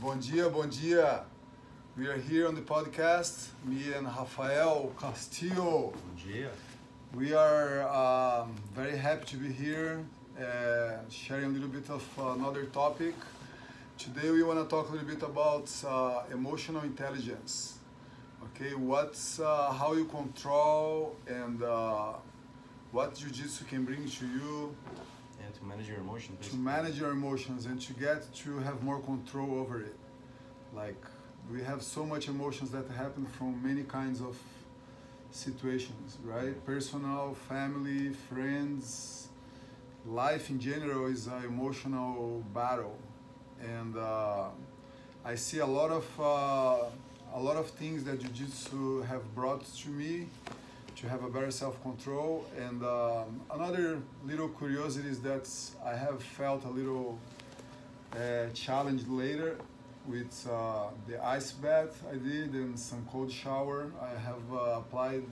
Bom dia, bom dia. We are here on the podcast, me and Rafael Castillo. Bom dia. We are um, very happy to be here, uh, sharing a little bit of another topic. Today we want to talk a little bit about uh, emotional intelligence. Okay, what's uh, how you control and uh, what jiu-jitsu can bring to you to manage your emotions. to manage your emotions and to get to have more control over it. Like we have so much emotions that happen from many kinds of situations, right? Personal, family, friends, life in general is an emotional battle, and uh, I see a lot of uh, a lot of things that jiu-jitsu have brought to me to have a better self-control and um, another little curiosity is that i have felt a little uh, challenged later with uh, the ice bath i did and some cold shower i have uh, applied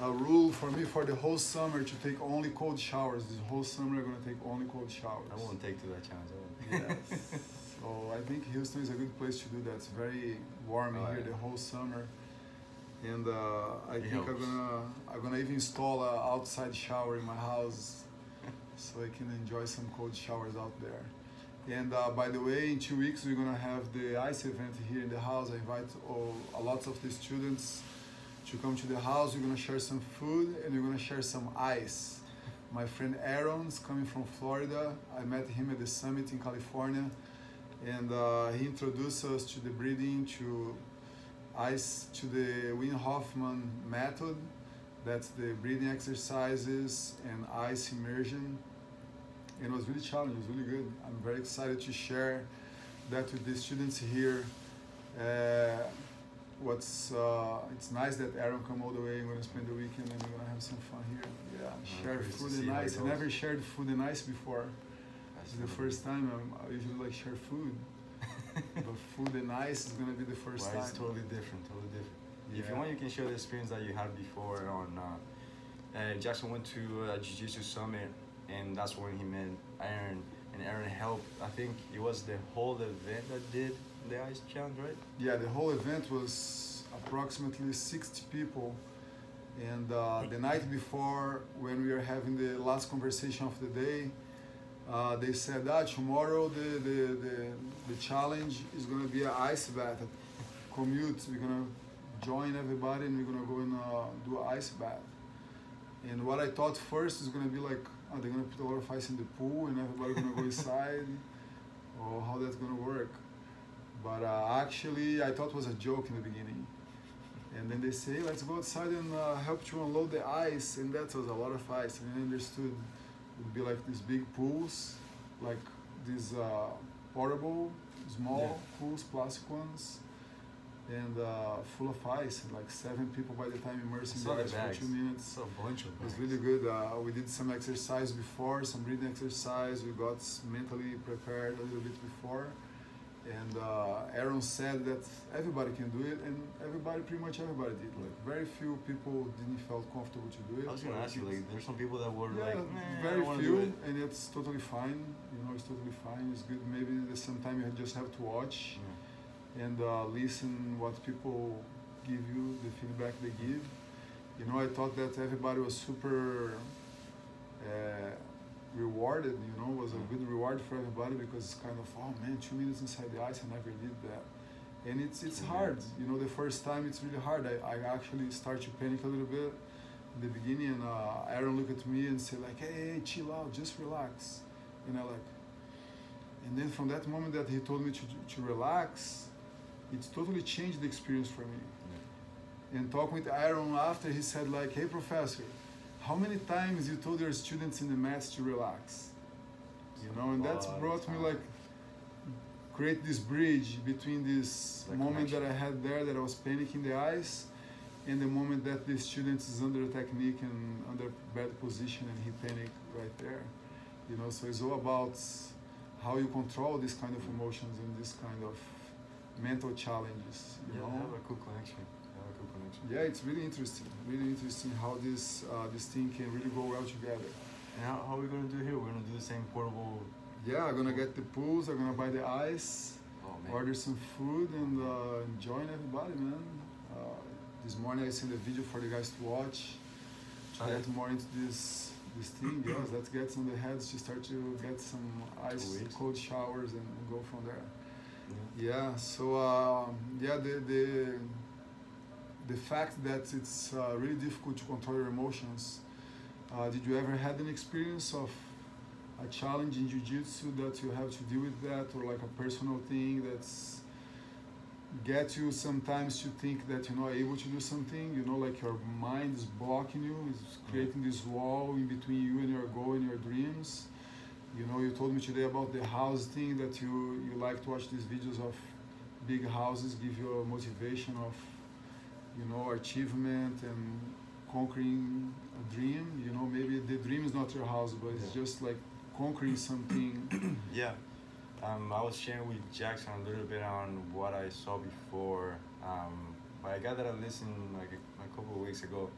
a rule for me for the whole summer to take only cold showers this whole summer i'm going to take only cold showers I won't take to that challenge. Yes. so I think Houston is a good place to do that. It's very warm Oh, here yeah. the whole summer, and uh, I It think I'm gonna I'm gonna even install an outside shower in my house, so I can enjoy some cold showers out there. And uh, by the way, in two weeks we're gonna have the ice event here in the house. I invite all, a lot of the students to come to the house. We're gonna share some food and we're gonna share some ice. My friend Aaron's coming from Florida. I met him at the summit in California, and uh, he introduced us to the breathing, to ice, to the Wim Hof method. That's the breathing exercises and ice immersion. And it was really challenging. It was really good. I'm very excited to share that with the students here. Uh, what's uh, it's nice that Aaron come all the way. We're gonna spend the weekend and we're gonna have some fun here. Yeah, share curious to food and ice. I never shared food and ice before. Is the first time I'm, I usually like share food, but food and ice is gonna be the first Well, time. it's totally different, totally different. If you want, you can share the experience that you had before on. Uh, uh, Jackson went to a jiu-jitsu summit, and that's when he met Aaron, and Aaron helped. I think it was the whole event that did the ice challenge, right? Yeah, the whole event was approximately 60 people. And uh, the night before, when we were having the last conversation of the day, uh, they said that tomorrow the, the, the, the challenge is going to be an ice bath. Commute, we're going to join everybody and we're going to go and uh, do an ice bath. And what I thought first is going to be like, are they going to put a lot of ice in the pool and everybody going to go inside? or how that's going to work? But uh, actually, I thought it was a joke in the beginning. And then they say, let's go outside and uh, help you unload the ice. And that was a lot of ice. And I understood would be like these big pools, like these uh, portable, small pools, plastic ones, and uh, full of ice. And like seven people by the time immersed in Saw the ice for two minutes. It's a bunch of It was really good. Uh, we did some exercise before, some breathing exercise. We got mentally prepared a little bit before. And uh, Aaron said that everybody can do it, and everybody, pretty much everybody did. Like very few people didn't felt comfortable to do it. I was gonna ask you, like, there's some people that were yeah, like, "Nah, very few, it." and it's totally fine. You know, it's totally fine. It's good. Maybe there's sometime you just have to watch Yeah. and uh, listen what people give you, the feedback they give. You know, I thought that everybody was super uh, rewarded. You know, was a good reward for everybody because it's kind of oh man, two minutes inside the ice, I never did that. And it's it's hard. You know, the first time it's really hard. I, I actually start to panic a little bit in the beginning, and uh, Aaron looked at me and said like, hey, hey, chill out, just relax. And I like, and then from that moment that he told me to to relax, it's totally changed the experience for me. And talking with Aaron after, he said like, "Hey, professor, how many times you told your students in the maths to relax?" You know, and that's brought me like create this bridge between this moment that I had there that I was panicking the ice, and the moment that the student is under technique and under bad position and he panic right there. You know, so it's all about how you control this kind of emotions and this kind of mental challenges. You Yeah, know? have a cool connection. They have a cool connection. Yeah, it's really interesting. Really interesting how this uh, this thing can really go well together. And how, how are we gonna do here? We're gonna do the same portable. Yeah, I'm gonna get the pools. I'm gonna buy the ice. Oh order some food and uh, join everybody, man. Uh, this morning I sent a video for the guys to watch to Okay. get more into this this thing. Yes, let's get some the heads to start to get some ice cold showers and, and go from there. Yeah. Yeah. So um, yeah, the the the fact that it's uh, really difficult to control your emotions. Uh, did you ever had an experience of a challenge in jiu-jitsu that you have to deal with that, or like a personal thing that's get you sometimes to think that you're not able to do something? You know, like your mind is blocking you, is creating this wall in between you and your goal and your dreams. You know, you told me today about the house thing that you you like to watch these videos of big houses give you a motivation of you know achievement and conquering a dream you know maybe the dream is not your house but it's just like conquering something Yeah. Um, I was sharing with Jackson a little bit on what I saw before. Um, but I got that I listened like a, a couple of weeks ago.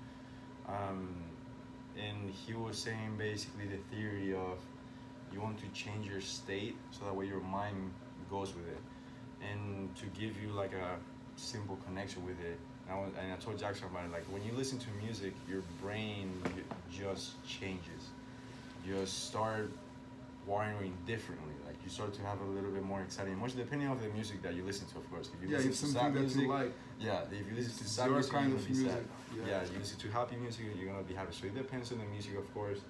Um, and he was saying basically the theory of you want to change your state so that way your mind goes with it. And to give you like a simple connection with it. And I, was, and I told Jackson about it. Like when you listen to music, your brain just changes. You just start wiring differently. Like you start to have a little bit more exciting emotion, depending on the music that you listen to, of course. If you yeah listen it's to something sad that music, you like yeah, if you listen to sad music, kind you're of be music sad. Yeah, you listen to happy music, you're gonna be happy. So it depends on the music, of course.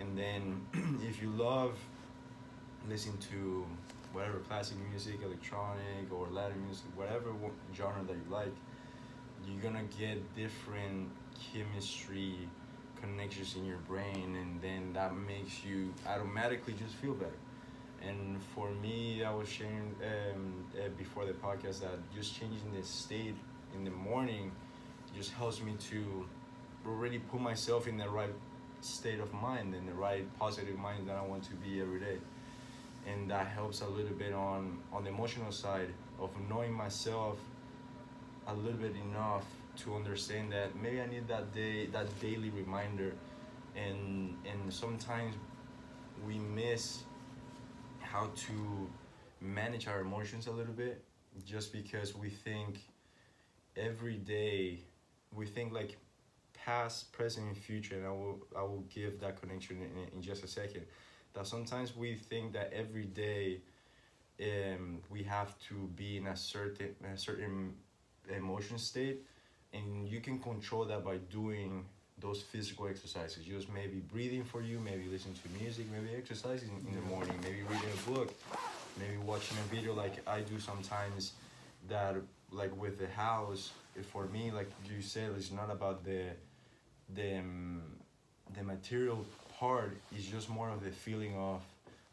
And then if you love listening to whatever classic music, electronic or Latin music, whatever genre that you like, you're gonna get different chemistry connections in your brain, and then that makes you automatically just feel better. And for me, I was sharing um, uh, before the podcast that just changing the state in the morning just helps me to already put myself in the right state of mind and the right positive mind that I want to be every day. And that helps a little bit on on the emotional side of knowing myself a little bit enough to understand that maybe I need that day that daily reminder. And and sometimes we miss how to manage our emotions a little bit just because we think every day we think like past present and future and i will i will give that connection in, in just a second. That sometimes we think that every day um, we have to be in a certain a certain emotion state and you can control that by doing those physical exercises. Just maybe breathing for you maybe listening to music maybe exercising in the morning maybe reading a book maybe watching a video like i do sometimes that like with the house. For me like you said it's not about the the um, the material part. Is just more of the feeling of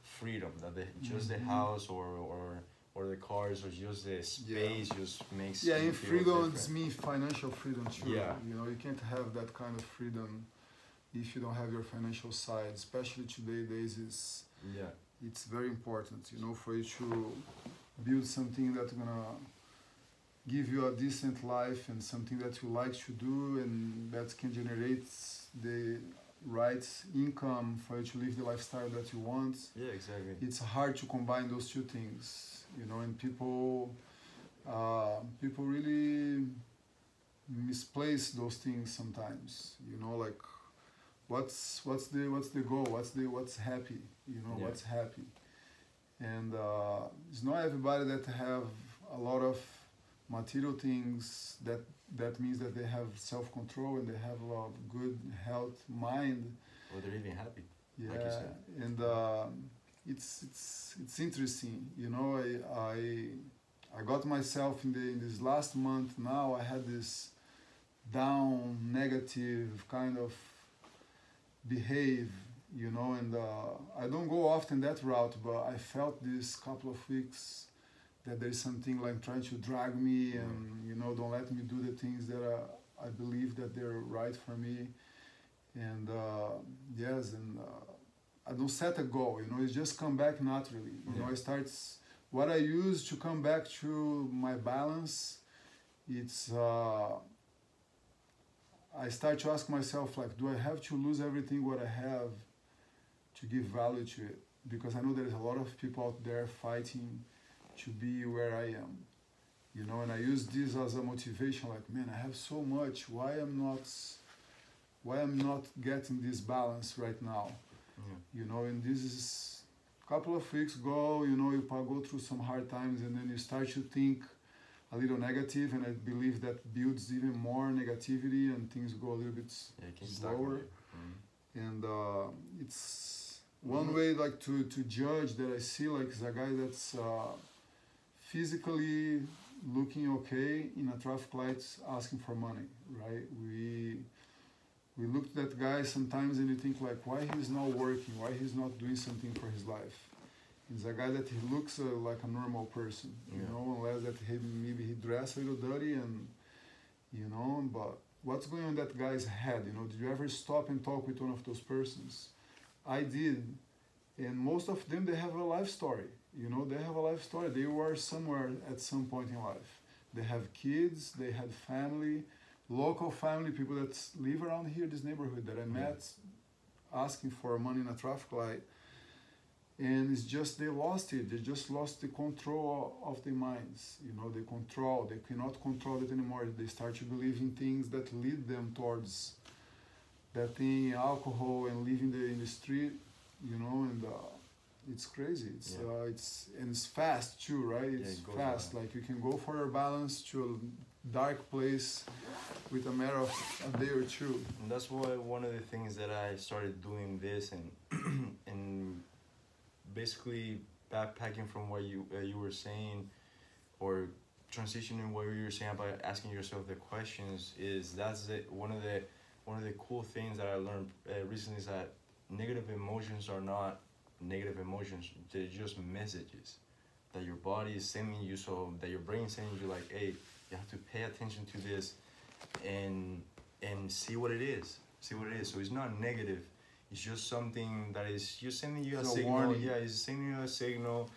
freedom that the just Mhm. the house or or or the cars or just the space just makes yeah and feel freedom means financial freedom too Yeah. you know you can't have that kind of freedom if you don't have your financial side especially today days is yeah. it's very important you know for you to build something that's gonna give you a decent life and something that you like to do and that can generate the right income for you to live the lifestyle that you want. Yeah exactly. It's hard to combine those two things you know and people uh, people really misplace those things sometimes you know like what's what's the what's the goal what's the what's happy you know Yeah. what's happy and uh, it's not everybody that have a lot of material things that that means that they have self-control and they have a good health mind or they're even happy yeah Like you said. and um it's it's it's interesting you know I, I i got myself in the in this last month now i had this down negative kind of behave you know and uh, i don't go often that route but i felt this couple of weeks that there's something like trying to drag me and you know don't let me do the things that uh, i believe that they're right for me. And uh, yes and uh, i don't set a goal you know it just come back naturally you know Yeah. it starts what i use to come back to my balance it's uh, i start to ask myself like do i have to lose everything what i have to give value to it because i know there's a lot of people out there fighting to be where I am. You know, and I use this as a motivation. Like, man, I have so much. Why I'm not, why I'm not getting this balance right now? Yeah. You know, and this is a couple of weeks ago. You know, you go through some hard times, and then you start to think a little negative, and I believe that builds even more negativity, and things go a little bit Yeah, slower. Mhm. and uh, it's one way like to, to judge that I see like is a guy that's uh, physically looking okay in a traffic light asking for money right we we look at that guy sometimes and you think like why he's not working? Why he's not doing something for his life? He's a guy that he looks uh, like a normal person you Yeah. know unless that he maybe he dress a little dirty and you know but what's going on in that guy's head you know? Did you ever stop and talk with one of those persons? I did. And most of them they have a life story you know? They have a life story. They were somewhere at some point in life. They have kids they had family local family people that live around here this neighborhood that i met asking for money in a traffic light. And it's just they lost it. They just lost the control of their minds. You know they control they cannot control it anymore. They start to believe in things that lead them towards that thing alcohol and living the, in the street you know and uh, it's crazy. It's Yeah. uh, it's and it's fast too right? Yeah, it's it fast. like- like you can go for your balance to dark place with a matter of a day or two. And that's why one of the things that I started doing this and and basically backpacking from what you uh, you were saying or transitioning what you were saying about asking yourself the questions is that's the, one of the one of the cool things that I learned uh, recently is that negative emotions are not negative emotions. They're just messages that your body is sending you. So that your brain is sending you like hey you have to pay attention to this and and see what it is see what it is. So it's not negative. It's just something that is just sending you a a signal. warning. yeah it's sending you a signal.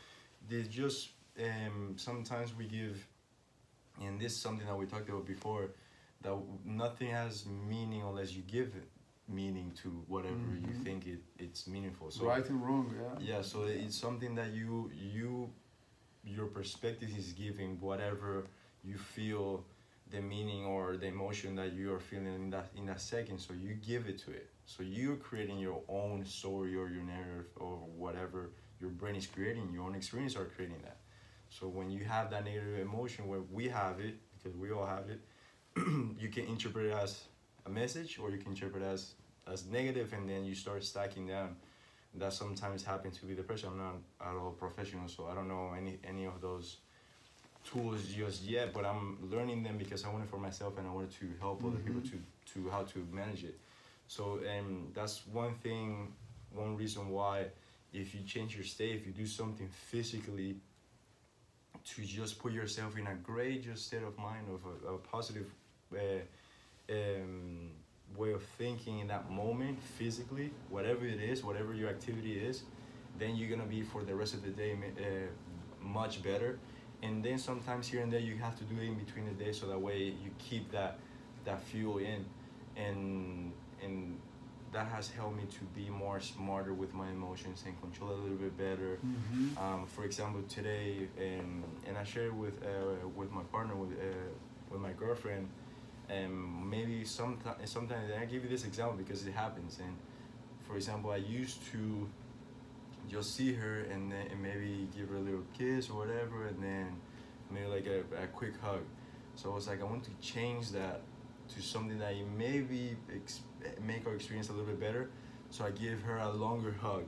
There's just um sometimes we give and this is something that we talked about before that nothing has meaning unless you give it meaning to whatever you Mhm. think it, it's meaningful. So right and wrong yeah. Yeah so it's something that you you your perspective is giving whatever you feel the meaning or the emotion that you are feeling in that in that second so you give it to it. So you're creating your own story or your narrative or whatever your brain is creating your own experience are creating that. So when you have that negative emotion where we have it because we all have it you can interpret it as a message or you can interpret it as as negative and then you start stacking down that sometimes happens to be depression. I'm not at all professional, so I don't know any any of those tools just yet. But I'm learning them because I want it for myself and I wanted to help other people Mhm. to to how to manage it. So um, that's one thing, one reason why if you change your state, if you do something physically to just put yourself in a great just state of mind of a, a positive uh, um, way of thinking in that moment physically whatever it is whatever your activity is then you're gonna be for the rest of the day uh, much better and then sometimes here and there you have to do it in between the day so that way you keep that that fuel in and and that has helped me to be more smarter with my emotions and control it a little bit better mm-hmm. um, for example, today, and and I shared with uh, with my partner, with uh, with my girlfriend, and maybe sometimes sometimes I give you this example because it happens. And for example, I used to just see her and then and maybe give her a little kiss or whatever, and then maybe like a, a quick hug. So I was like, I want to change that to something that you maybe ex- make our experience a little bit better. So I give her a longer hug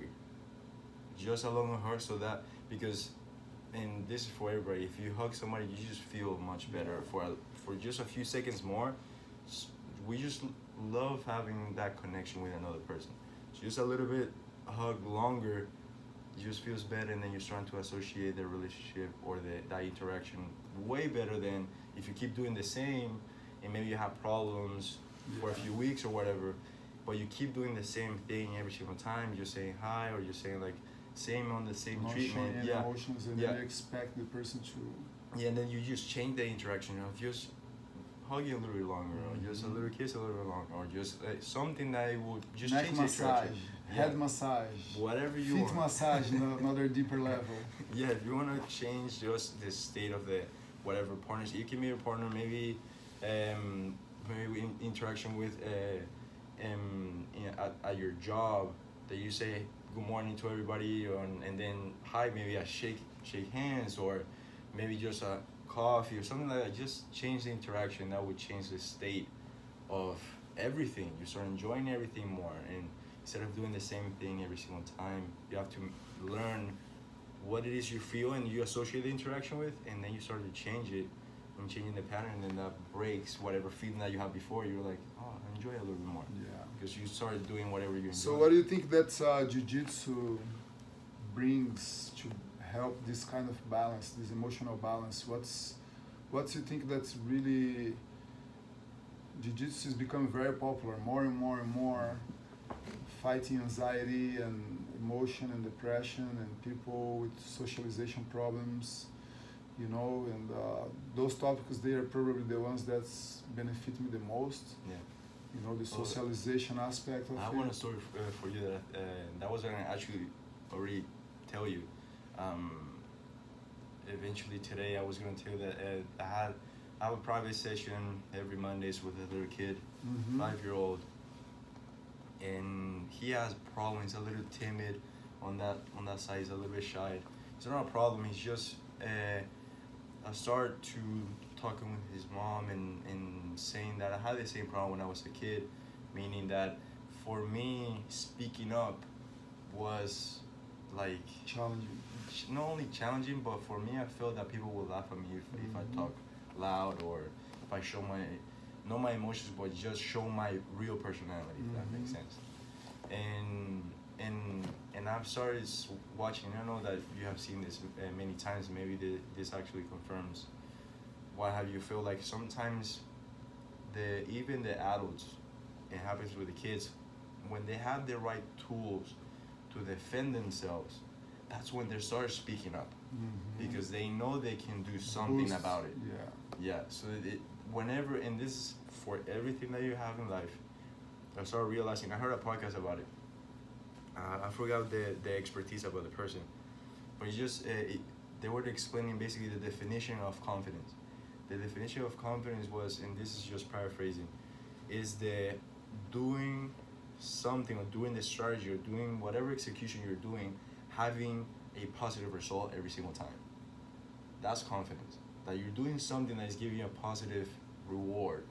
just a longer hug so that because and this is for everybody if you hug somebody you just feel much better for a, for just a few seconds more we just love having that connection with another person just a little bit hug longer just feels better and then you're starting to associate the relationship or the that interaction way better than if you keep doing the same and maybe you have problems for a few weeks or whatever but you keep doing the same thing every single time. You're saying hi or you're saying like same on the same not treatment. any yeah. emotions and Yeah. then you expect the person to yeah and then you just change the interaction you know just hugging a little bit longer, or just a little kiss a little bit longer, or just uh, something that would just Neck change the massage, interaction. Head Yeah. massage, Whatever you feet want. massage, no- another deeper level. Yeah, if you want to change just the state of the whatever partners, you can be a partner. Maybe, um, maybe in, interaction with uh, um, in, at, at your job that you say good morning to everybody, or, and then hi, maybe a shake shake hands, or maybe just a coffee or something like that. Just change the interaction. That would change the state of everything. You start enjoying everything more, and instead of doing the same thing every single time, you have to learn what it is you feel and you associate the interaction with, and then you start to change it and changing the pattern, and that breaks whatever feeling that you had before. You're like, oh, I enjoy it a little bit more Yeah. because you started doing whatever you enjoy. So what do you think that uh, jiu-jitsu brings to help this kind of balance, this emotional balance? What's what do you think that's really jiu-jitsu is becoming very popular, more and more and more, fighting anxiety and emotion and depression and people with socialization problems, you know, and uh, those topics they are probably the ones that's benefit me the most. yeah. You know, the Well, socialization aspect of I it. want a story f- uh, for you that uh, that was gonna actually already tell you. Um, eventually today, I was gonna tell you that uh, I had I have a private session every Mondays with a little kid, Mhm. five year old, and he has problems. He's a little timid on that on that side. He's a little bit shy. It's not a problem. He's just uh, I started to talking with his mom and, and saying that I had the same problem when I was a kid, meaning that for me speaking up was like challenging. not only challenging, but for me I felt that people would laugh at me if, if Mhm. I talk loud or if I show my not my emotions, but just show my real personality. If that makes Mhm. sense. And and and I've started s- watching. I know that you have seen this uh, many times. Maybe the, this actually confirms what have you feel like sometimes the even the adults it happens with the kids when they have the right tools to defend themselves that's when they start speaking up Mhm. because they know they can do something Boost, about it Yeah. yeah so it whenever and this is for everything that you have in life i started realizing i heard a podcast about it. Uh, i forgot the, the expertise about the person but it's just uh, it, they were explaining basically the definition of confidence. The definition of confidence was and this is just paraphrasing is the doing something or doing the strategy or doing whatever execution you're doing having a positive result every single time. That's confidence that you're doing something that is giving you a positive reward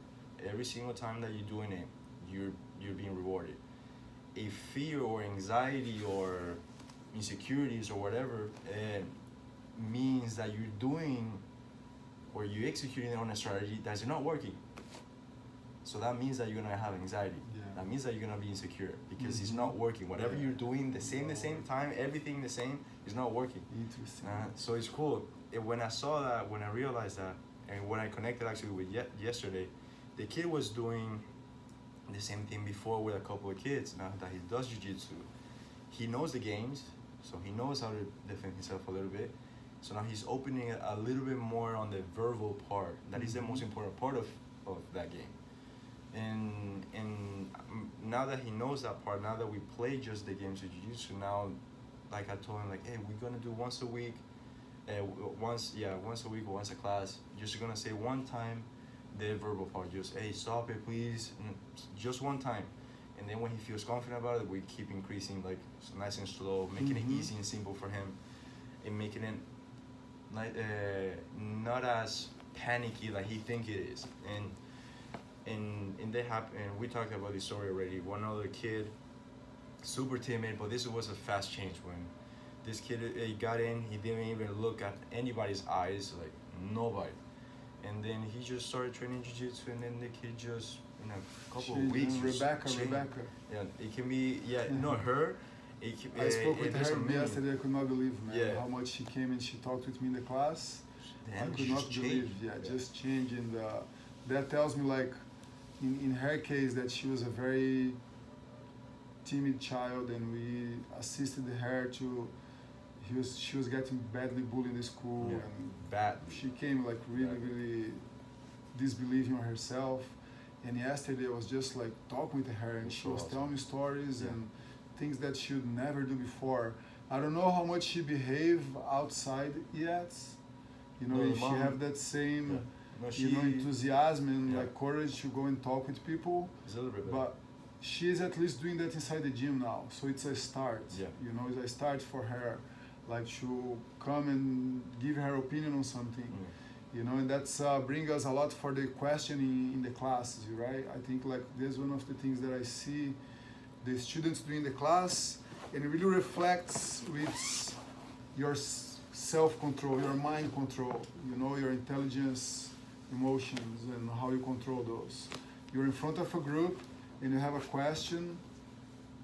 every single time that you're doing it you're you're being rewarded a fear or anxiety or insecurities or whatever uh, means that you're doing or you're executing on a strategy that's not working so that means that you're gonna have anxiety Yeah. that means that you're gonna be insecure because it's Mhm. not working whatever Yeah. you're doing the same the same time everything the same is not working Interesting. uh, so it's cool. It, when I saw that, when I realized that, and when I connected actually with ye- yesterday, the kid was doing the same thing before with a couple of kids. Now that he does jujitsu, he knows the games, so he knows how to defend himself a little bit. So now he's opening it a little bit more on the verbal part. That is the most Mhm. important part of, of that game. And and now that he knows that part, now that we play just the games of jiu-jitsu, now like I told him like, hey, we're gonna do once a week, uh, once yeah, once a week or once a class. Just gonna say one time the verbal part, just hey, stop it, please, and just one time. And then when he feels confident about it, we keep increasing like nice and slow, making Mhm. it easy and simple for him, and making it not uh, not as panicky like he think it is. And and and they happen. And we talked about this story already. One other kid, super timid, but this was a fast change when this kid uh, he got in. He didn't even look at anybody's eyes, like nobody. And then he just started training jiu-jitsu, and then the kid just in a couple of weeks. just Rebecca, changed. Rebecca. Yeah, it can be. Yeah, not her. It can, I uh, spoke uh, with her yesterday. I could not believe, man, Yeah. how much she came and she talked with me in the class. The I could not believe, changed. yeah, just changing the. That tells me like, in, in her case, that she was a very timid child, and we assisted her to. He was she was getting badly bullied in school, Yeah. and bad. she came like really really disbelieving on herself. And yesterday I was just like talking with her, and she was Awesome. telling me stories Yeah. and things that she would never do before. I don't know how much she behave outside yet. You know, No, if she have that same, Yeah. No, she you know, enthusiasm and like courage to go and talk with people. is a little bit. But she is at least doing that inside the gym now, so it's a start. Yeah. You know, it's a start for her, like to come and give her opinion on something. Mm. You know, and that's uh, bring us a lot for the questioning in the classes, right? I think like this one of the things that I see the students doing the class, and it really reflects with your self-control, your mind control. You know, your intelligence, emotions, and how you control those. You're in front of a group and you have a question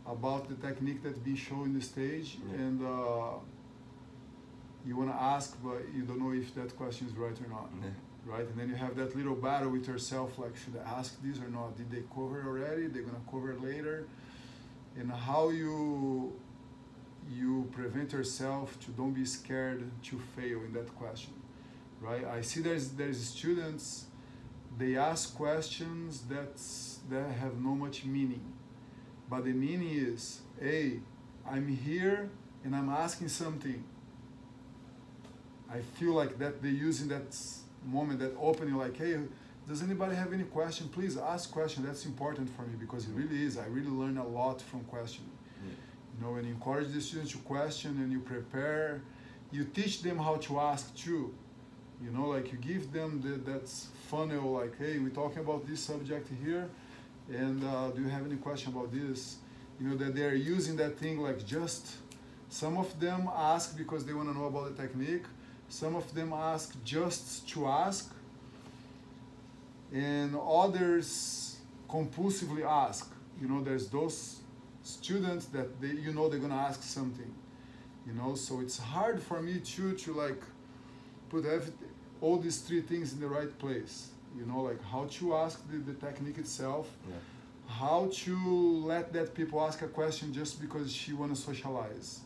about the technique that's being shown in the stage, Yeah. and uh, you want to ask, but you don't know if that question is right or not Yeah. right? And then you have that little battle with yourself, like, should I ask this or not? Did they cover already? They're gonna cover later, and how you you prevent yourself to don't be scared to fail in that question, right? I see there's there's students, they ask questions that's that have no much meaning, but the meaning is, hey, I'm here and I'm asking something. I feel like that they're using that moment, that opening, like, hey, does anybody have any question? Please ask question. That's important for me because it really is. I really learn a lot from questioning. Yeah. You know, and you encourage the students to question and you prepare, you teach them how to ask too. You know, like you give them the, that funnel, like, hey, we're talking about this subject here, and uh, do you have any question about this? You know, that they're using that thing like just, some of them ask because they want to know about the technique, some of them ask just to ask, and others compulsively ask. You know, there's those students that they, you know they're gonna ask something. You know, so it's hard for me too to like put every, all these three things in the right place. You know, like how to ask the, the technique itself, Yeah. how to let that people ask a question just because she wanna socialize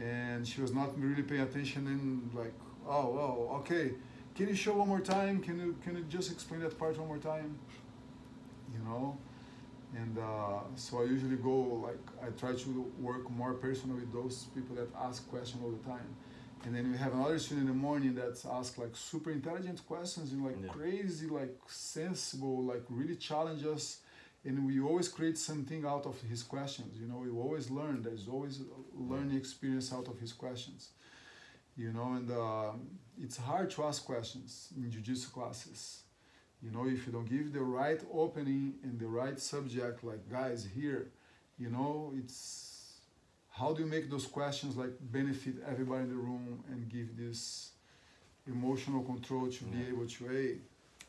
and she was not really paying attention and like oh oh okay. Can you show one more time? Can you can you just explain that part one more time? You know? And uh, so i usually go like i try to work more personal with those people that ask questions all the time. And then we have another student in the morning that's asked like super intelligent questions and like Yeah. crazy like sensible like really challenge us and we always create something out of his questions you know? We always learn. There's always a learning experience out of his questions you know? And um, it's hard to ask questions in jiu-jitsu classes you know? If you don't give the right opening and the right subject like guys here you know? It's how do you make those questions like benefit everybody in the room and give this emotional control to be able to hey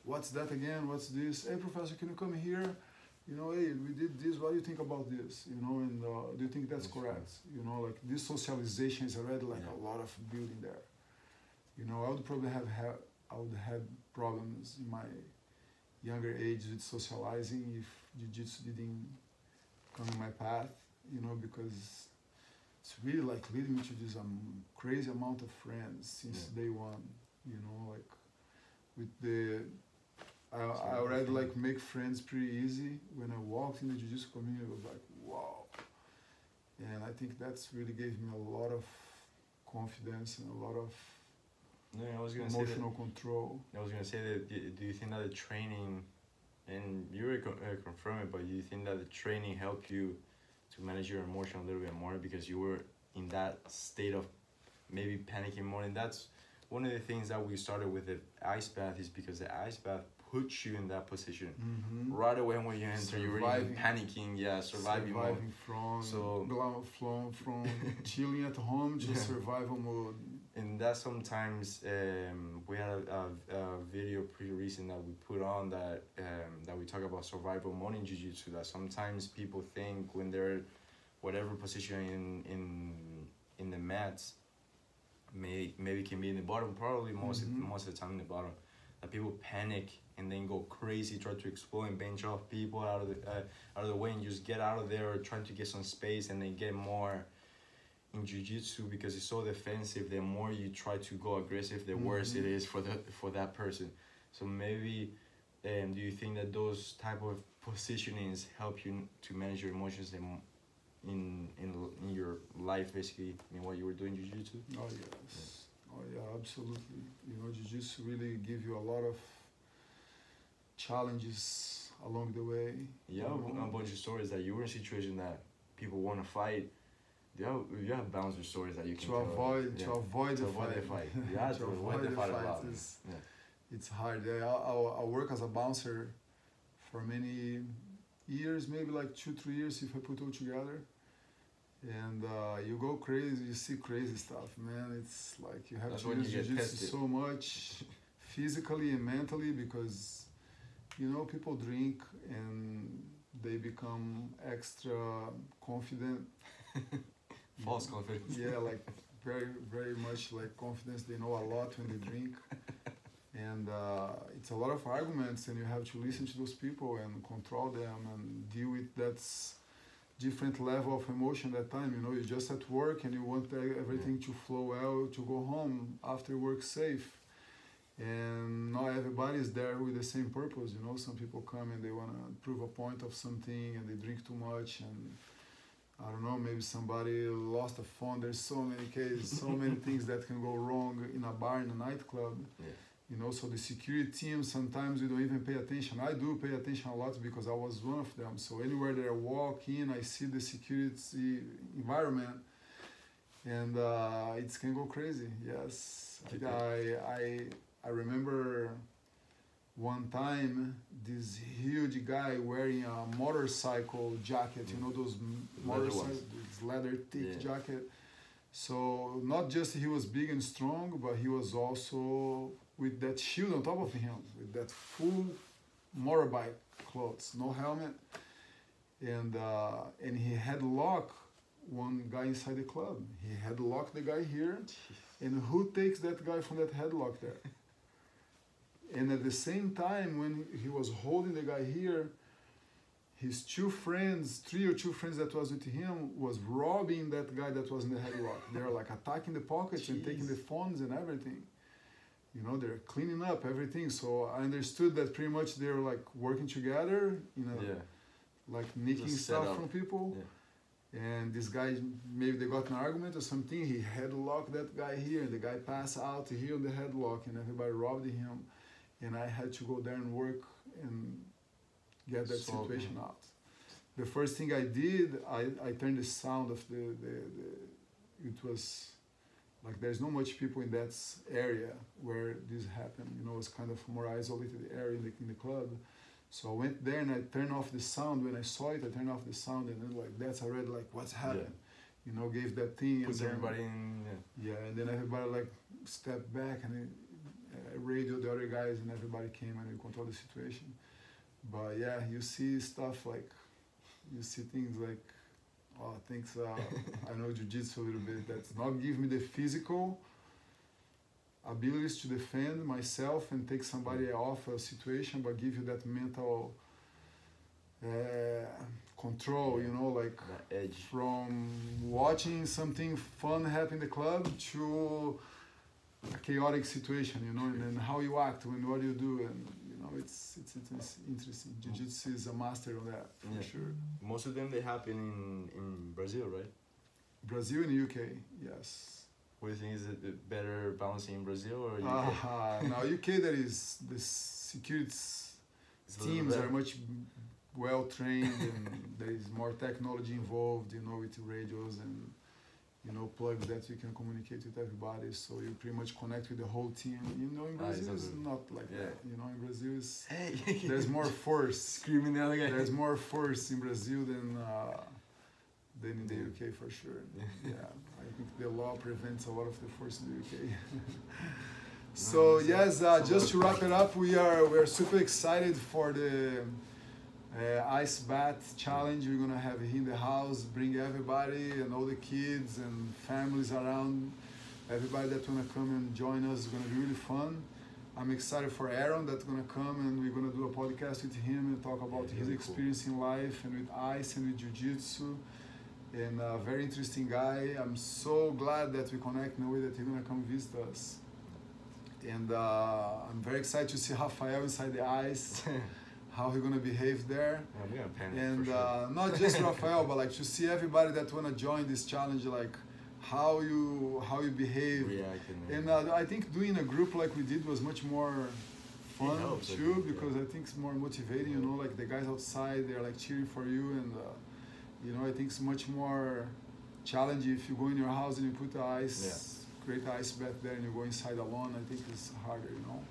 what's that again? What's this? Hey professor can you come here you know, hey, we did this. What do you think about this? You know, and uh, do you think that's That's correct? You know, like this socialization is already like Yeah. a lot of building there. You know, I would probably have had I would have problems in my younger age with socializing if jiu-jitsu didn't come in my path. You know, because it's really like leading me to this um, crazy amount of friends since Yeah. day one. You know, like with the I, I already like make friends pretty easy. When I walked in the jiu-jitsu community, it was like, wow. And I think that's really gave me a lot of confidence and a lot of No, I was gonna say that. emotional control. I was gonna say that. Do do you think that the training, and you were con- uh, confirm it, but do you think that the training helped you to manage your emotion a little bit more because you were in that state of maybe panicking more, and that's one of the things that we started with the ice bath is because the ice bath puts you in that position Mm-hmm. right away when you enter. You're already panicking, yeah, surviving, mode. from So- from from chilling at home just Yeah. survival mode. and that sometimes um, we had a, a, a video pretty recent that we put on that um, that we talk about survival mode in jiu-jitsu that sometimes people think when they're whatever position in in in the mats may maybe can be in the bottom probably most Mhm. of, most of the time in the bottom that people panic and then go crazy try to explode and bench off people out of the uh, out of the way and just get out of there trying to get some space and then get more in jiu-jitsu because it's so defensive the more you try to go aggressive the worse it Mhm. is for the for that person So maybe, um, do you think that those type of positionings help you to manage your emotions in in in, in your life, basically, in what you were doing jiu-jitsu? Oh yes. Oh yeah, absolutely. You know, jiu-jitsu really give you a lot of challenges along the way. You have you know? a bunch of stories that you were in a situation that people want to fight. You have you have bouncer stories that you can to tell. avoid yeah. to avoid to the avoid fight. the fight. Yeah, to avoid the fight lot. is Yeah. it's hard. Yeah, I, I, I work as a bouncer for many years, maybe like two three years if I put all together. And uh, you go crazy, you see crazy stuff, man. It's like you have That's to use jiu-jitsu so much, physically and mentally, because you know people drink and they become extra confident False confidence. yeah, like very, very much like confidence. They know a lot when they drink, and uh, it's a lot of arguments, and you have to listen to those people and control them and deal with that different level of emotion that time. You know, you're just at work and you want everything to flow well to go home after work safe. And not everybody is there with the same purpose, you know. Some people come and they want to prove a point of something and they drink too much and I don't know, maybe somebody lost a phone. There's so many cases, so many things that can go wrong in a bar, in a nightclub. Yeah. You know, so the security team sometimes we don't even pay attention. I do pay attention a lot because I was one of them. So anywhere that I walk in, I see the security environment, and uh, it can go crazy. Yes, Okay. I I I remember one time this huge guy wearing a motorcycle jacket. You know those m- Leather ones. motorcycle this leather thick Yeah. jacket. So not just he was big and strong, but he was also with that shield on top of him, with that full motorbike clothes, no helmet, and uh, and he had lock one guy inside the club. He had locked the guy here, and who takes that guy from that headlock there? And at the same time, when he was holding the guy here, his two friends, three or two friends that was with him, was robbing that guy that was in the headlock. They're like attacking the pockets and taking the phones and everything. You know, they're cleaning up everything. So I understood that pretty much they're like working together, you know, Yeah. like nicking stuff from people. Yeah. And this guy, maybe they got an argument or something. He headlocked that guy here, and the guy passed out here on the headlock, and everybody robbed him. And I had to go there and work and get that Solve situation it. out. The first thing I did, I, I turned the sound of the, the, the it was like there's not much people in that area where this happened. You know, it's kind of more isolated area in the, in the club. So I went there and I turned off the sound. When I saw it, I turned off the sound and then like that's already like what's happened. You know, gave that thing Puts and then, everybody in. Yeah. yeah, and then everybody like stepped back and it, uh, radioed the other guys and everybody came and we controlled the situation. But yeah, you see stuff like you see things like oh things uh, I know jiu-jitsu a little bit. That's not give me the physical abilities to defend myself and take somebody off a situation but give you that mental uh, control you know like from watching something fun happen in the club to a chaotic situation, you know, and then how you act and what you do, and you know, it's it's, it's interesting. Jiu-jitsu is a master of that for Yeah. sure. Most of them they happen in in Brazil, right? Brazil and UK, yes. What do you think is it better balancing in Brazil or UK? Uh, now UK, there is the security It's a little teams are much well trained, and there is more technology involved, you know, with radios and you know plugs that you can communicate with everybody. So you pretty much connect with the whole team. You know, in Ah, it's Brazil, it's not like yeah. that. You know, in Brazil, it's, Hey. there's more force. screaming the other guy. There's more force in Brazil than uh, than in the UK for sure. Yeah. Yeah, I think the law prevents a lot of the force in the UK. So yes, uh, just to wrap it up, we are we are super excited for the uh, ice bath challenge. We're gonna have it in the house. Bring everybody and all the kids and families around. Everybody that wanna come and join us is gonna be really fun. I'm excited for Aaron that's gonna come and we're gonna do a podcast with him and talk about Yeah, his really cool. experience in life and with ice and with jiu-jitsu. And a very interesting guy. I'm so glad that we connect in a way that he's gonna come visit us. and uh, I'm very excited to see Rafael inside the ice, how he gonna behave there, I'm gonna panic and for sure. uh, not just Rafael, but like to see everybody that wanna join this challenge, like how you how you behave. reacting. And uh, I think doing a group like we did was much more fun helps, too think, because yeah. I think it's more motivating. You know, like the guys outside, they're like cheering for you, and uh, you know, I think it's much more challenging if you go in your house and you put the ice, create the ice bath there, and you go inside alone. I think it's harder. You know.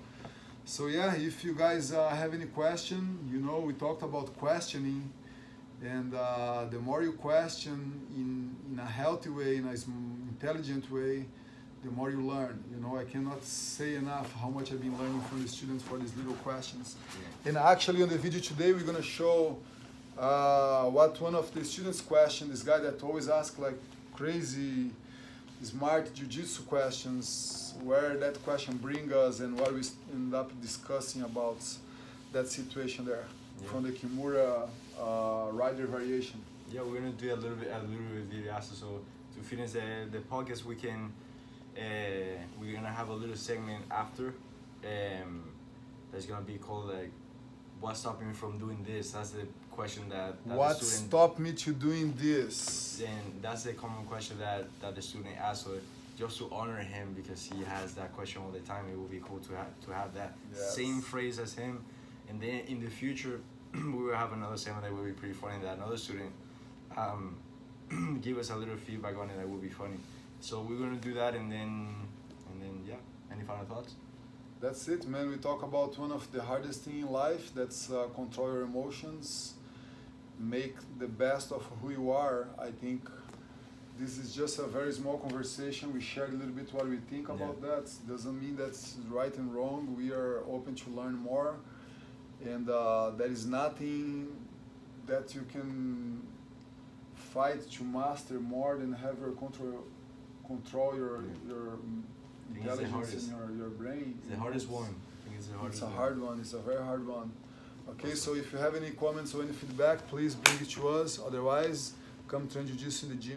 So yeah, if you guys uh, have any question, you know, we talked about questioning, and uh, the more you question in in a healthy way, in a intelligent way, the more you learn. You know, I cannot say enough how much I've been learning from the students for these little questions. Yeah. And actually, on the video today, we're gonna show uh, what one of the students questioned. This guy that always asks like crazy, smart jiu-jitsu questions. Where that question bring us, and what we end up discussing about that situation there Yeah. from the Kimura uh, rider variation. Yeah, we're gonna do a little bit, a little bit video after. So to finish the the podcast, we can, uh, we're gonna have a little segment after, um, that's gonna be called like, what's stopping me from doing this? That's the question that, that What student. stopped me to doing this? And that's the common question that that the student asks. So just to honor him because he has that question all the time, it would be cool to have to have that Yes. same phrase as him. And then in the future, we will have another segment that will be pretty funny. That another student um, give us a little feedback on it that will be funny. So we're gonna do that, and then and then yeah. Any final thoughts? That's it, man. We talk about one of the hardest thing in life. That's uh, control your emotions, make the best of who you are. I think this is just a very small conversation. We shared a little bit what we think Yeah. about that. Doesn't mean that's right and wrong. We are open to learn more, and uh, there is nothing that you can fight to master more than have your control control your Yeah. your I think it's the intelligence in your, your brain. It's the hardest one. I think it's the hardest. It's a one. hard one. It's a very hard one. Okay, so if you have any comments or any feedback, please bring it to us. Otherwise, come train jiu-jitsu in the gym.